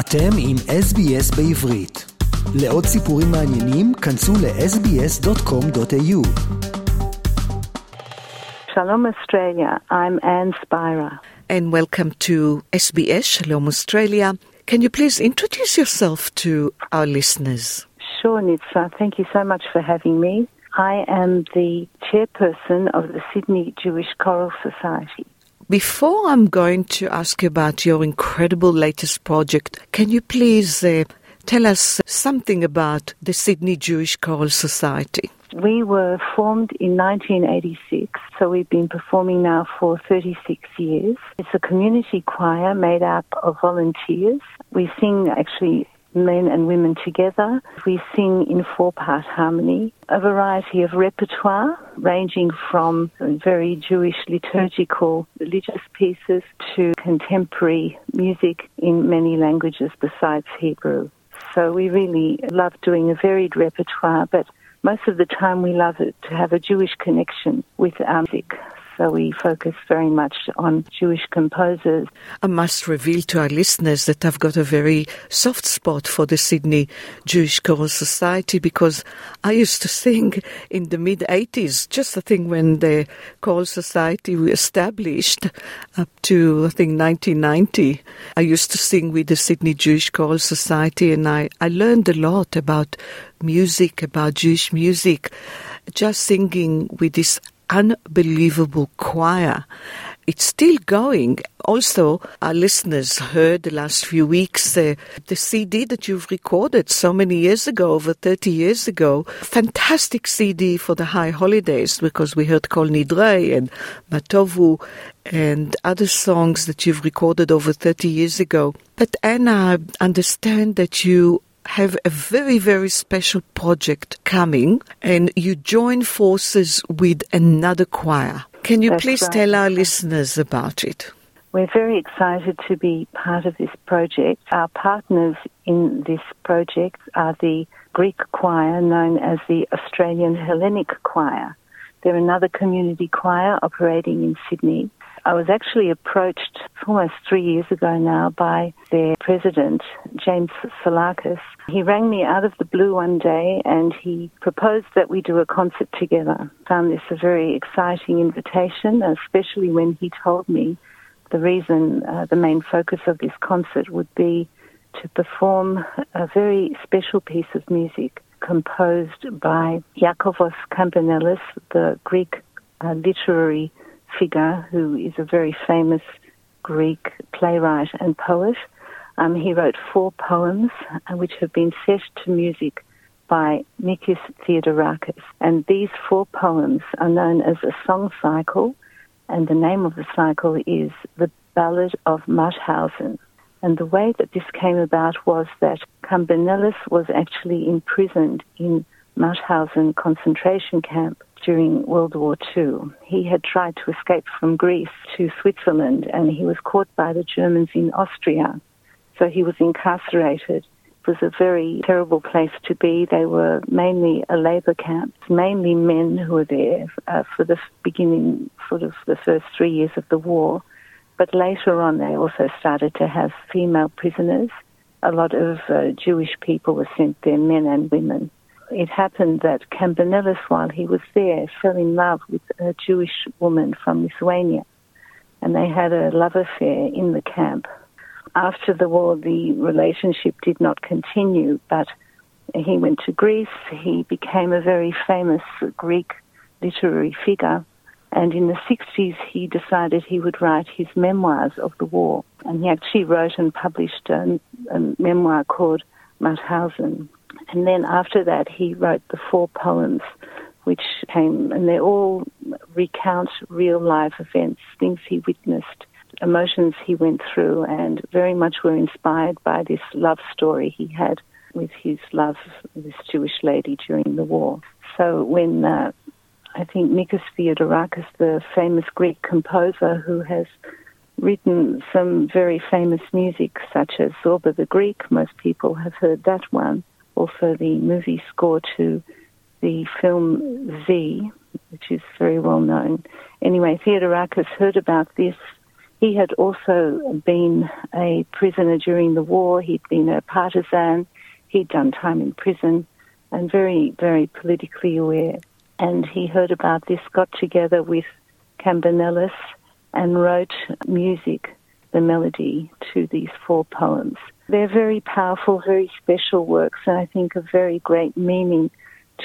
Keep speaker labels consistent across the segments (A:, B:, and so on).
A: אתם עם SBS בעברית. לעוד סיפורים מעניינים, כנסו ל-sbs.com.au.
B: Shalom Australia, I'm Anne Spira.
C: and welcome to SBS Shalom Australia. Can you please introduce yourself to our listeners?
B: Sure, Nitsa, thank you so much for having me. I am the chairperson of the Sydney Jewish Choral Society.
C: Before I'm going to ask you about your incredible latest project, can you please uh, tell us something about the Sydney Jewish Choral Society?
B: We were formed in 1986, so we've been performing now for 36 years. It's a community choir made up of volunteers. We sing actually men and women together. We sing in four part harmony, a variety of repertoire ranging from very Jewish liturgical religious pieces to contemporary music in many languages besides Hebrew. So we really love doing a varied repertoire, but most of the time we love it to have a Jewish connection with our music. So we focus very much on Jewish composers.
C: I must reveal to our listeners that I've got a very soft spot for the Sydney Jewish Choral Society because I used to sing in the mid 80s, just I think when the Choral Society was established up to I think 1990. I used to sing with the Sydney Jewish Choral Society and I, I learned a lot about music, about Jewish music, just singing with this unbelievable choir. It's still going. Also, our listeners heard the last few weeks uh, the CD that you've recorded so many years ago, over 30 years ago. Fantastic CD for the high holidays because we heard Kol Nidrei and Ma Tovu and other songs that you've recorded over 30 years ago. But Anna, I understand that you have a very, very special project coming and you join forces with another choir. Can you
B: That's
C: please
B: right.
C: tell our listeners about it?
B: We're very excited to be part of this project. Our partners in this project are the Greek choir known as the Australian Hellenic Choir. They're another community choir operating in Sydney. I was actually approached almost three years ago now by their president, James Salakis. He rang me out of the blue one day and he proposed that we do a concert together. Found this a very exciting invitation, especially when he told me the reason, uh, the main focus of this concert would be to perform a very special piece of music composed by Yakovos Kampanellis, the Greek uh, literary figure who is a very famous Greek playwright and poet. Um, he wrote four poems uh, which have been set to music by Mikis Theodorakis. And these four poems are known as a song cycle, and the name of the cycle is The Ballad of Mauthausen. And the way that this came about was that Kambanellis was actually imprisoned in Mauthausen concentration camp during World War II. He had tried to escape from Greece to Switzerland and he was caught by the Germans in Austria. So he was incarcerated. It was a very terrible place to be. They were mainly a labor camp, mainly men who were there uh, for the beginning, sort of the first three years of the war. But later on, they also started to have female prisoners. A lot of uh, Jewish people were sent there, men and women. It happened that Kambanellis, while he was there, fell in love with a Jewish woman from Lithuania, and they had a love affair in the camp. After the war, the relationship did not continue, but he went to Greece. He became a very famous Greek literary figure. And in the 60s, he decided he would write his memoirs of the war. And he actually wrote and published a, a memoir called Mauthausen. And then after that, he wrote the four poems, which came, and they all recount real life events, things he witnessed, emotions he went through, and very much were inspired by this love story he had with his love, this Jewish lady during the war. So when uh, I think Nikos Theodorakis, the famous Greek composer who has written some very famous music, such as Zorba the Greek, most people have heard that one. Also, the movie score to the film Z, which is very well known. Anyway, Theodorakis heard about this He had also been a prisoner during the war. He'd been a partisan. He'd done time in prison and very, very politically aware. And he heard about this, got together with Kambanellis and wrote music, the melody to these four poems. They're very powerful, very special works, and I think of very great meaning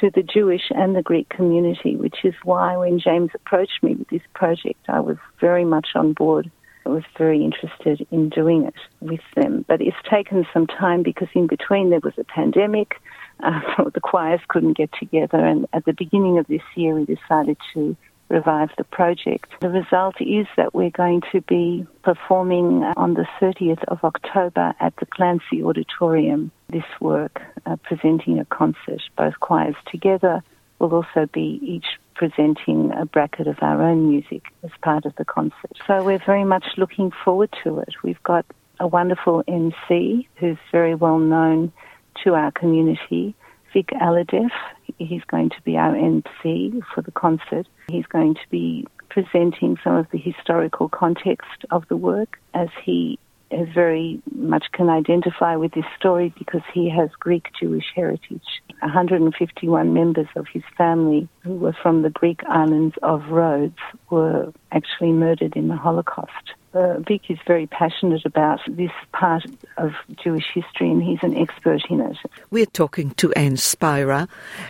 B: to the Jewish and the Greek community, which is why when James approached me with this project, I was very much on board. I was very interested in doing it with them. But it's taken some time because in between there was a pandemic, uh, the choirs couldn't get together, and at the beginning of this year we decided to revive the project. The result is that we're going to be performing on the 30th of October at the Clancy Auditorium this work, uh, presenting a concert, both choirs together. will also be each presenting a bracket of our own music as part of the concert. So we're very much looking forward to it. We've got a wonderful MC who's very well known to our community, Vic Alhadeff. He's going to be our MC for the concert. He's going to be presenting some of the historical context of the work as he very much can identify with this story because he has Greek Jewish heritage. 151 members of his family who were from the Greek islands of Rhodes were actually murdered in the Holocaust uh, Vic is very passionate about this part of Jewish history and he's an expert in it.
C: We're talking to Anne Spira,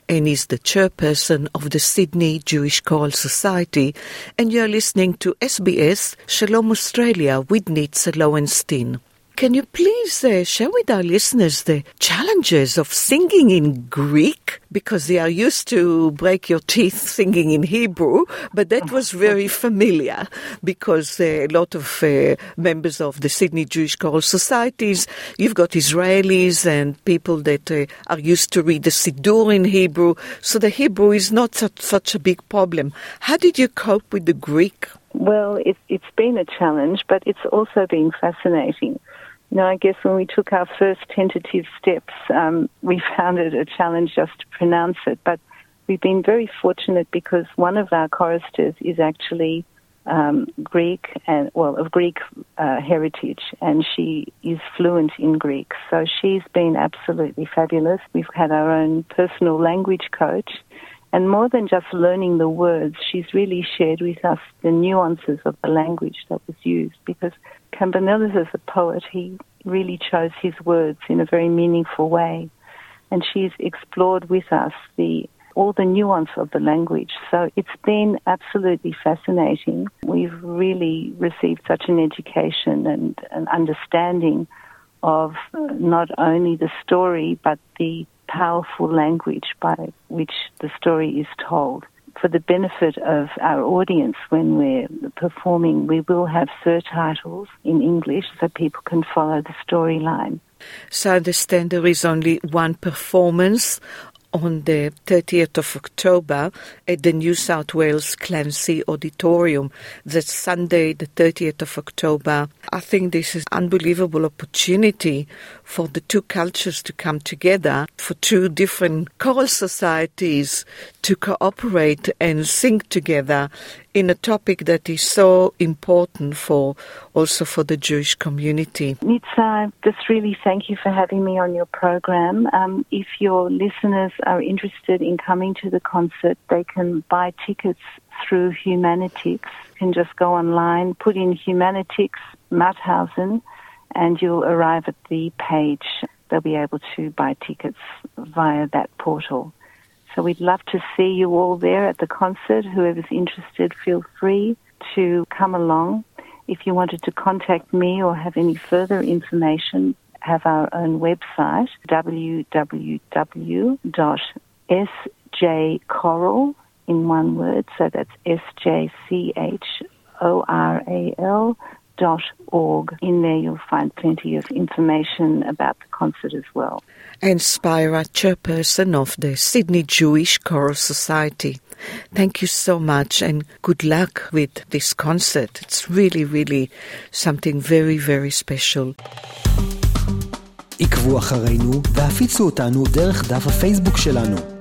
C: and is the chairperson of the Sydney Jewish Choral Society, and you're listening to SBS Shalom Australia with Nitza Lowenstein. Can you please uh, share with our listeners the challenges of singing in Greek? Because they are used to break your teeth singing in Hebrew, but that was very familiar because uh, a lot of uh, members of the Sydney Jewish Choral Societies, you've got Israelis and people that uh, are used to read the Siddur in Hebrew, so the Hebrew is not such, such a big problem. How did you cope with the Greek?
B: Well, it, it's been a challenge, but it's also been fascinating. You know, I guess when we took our first tentative steps, um, we found it a challenge just to pronounce it. But we've been very fortunate because one of our choristers is actually um, Greek and well of Greek uh, heritage, and she is fluent in Greek. So she's been absolutely fabulous. We've had our own personal language coach, and more than just learning the words, she's really shared with us the nuances of the language that was used because Kambanellis as a poet, he really chose his words in a very meaningful way. And she's explored with us the all the nuance of the language. So it's been absolutely fascinating. We've really received such an education and an understanding of not only the story, but the powerful language by which the story is told. For the benefit of our audience, when we're performing, we will have surtitles in English so people can follow the storyline.
C: So I understand there is only one performance on the 30th of October at the New South Wales Clancy Auditorium. That's Sunday, the 30th of October. I think this is an unbelievable opportunity for the two cultures to come together, for two different choral societies to cooperate and sing together in a topic that is so important for also for the Jewish community.
B: Nitza, just really thank you for having me on your program. Um, if your listeners are interested in coming to the concert, they can buy tickets through Humanitix. You can just go online, put in Humanitix Mauthausen, and you'll arrive at the page. They'll be able to buy tickets via that portal. So we'd love to see you all there at the concert. Whoever's interested, feel free to come along. If you wanted to contact me or have any further information, have our own website, www.sjchoral, in one word, so that's S-J-C-H-O-R-A-L Org. In there, you'll find plenty of information about the concert as well.
C: Anne Spira, chairperson of the Sydney Jewish Choral Society. Thank you so much and good luck with this concert. It's really, really something very, very special.
A: עקבו אחרינו והפיצו אותנו דרך דף הפייסבוק שלנו.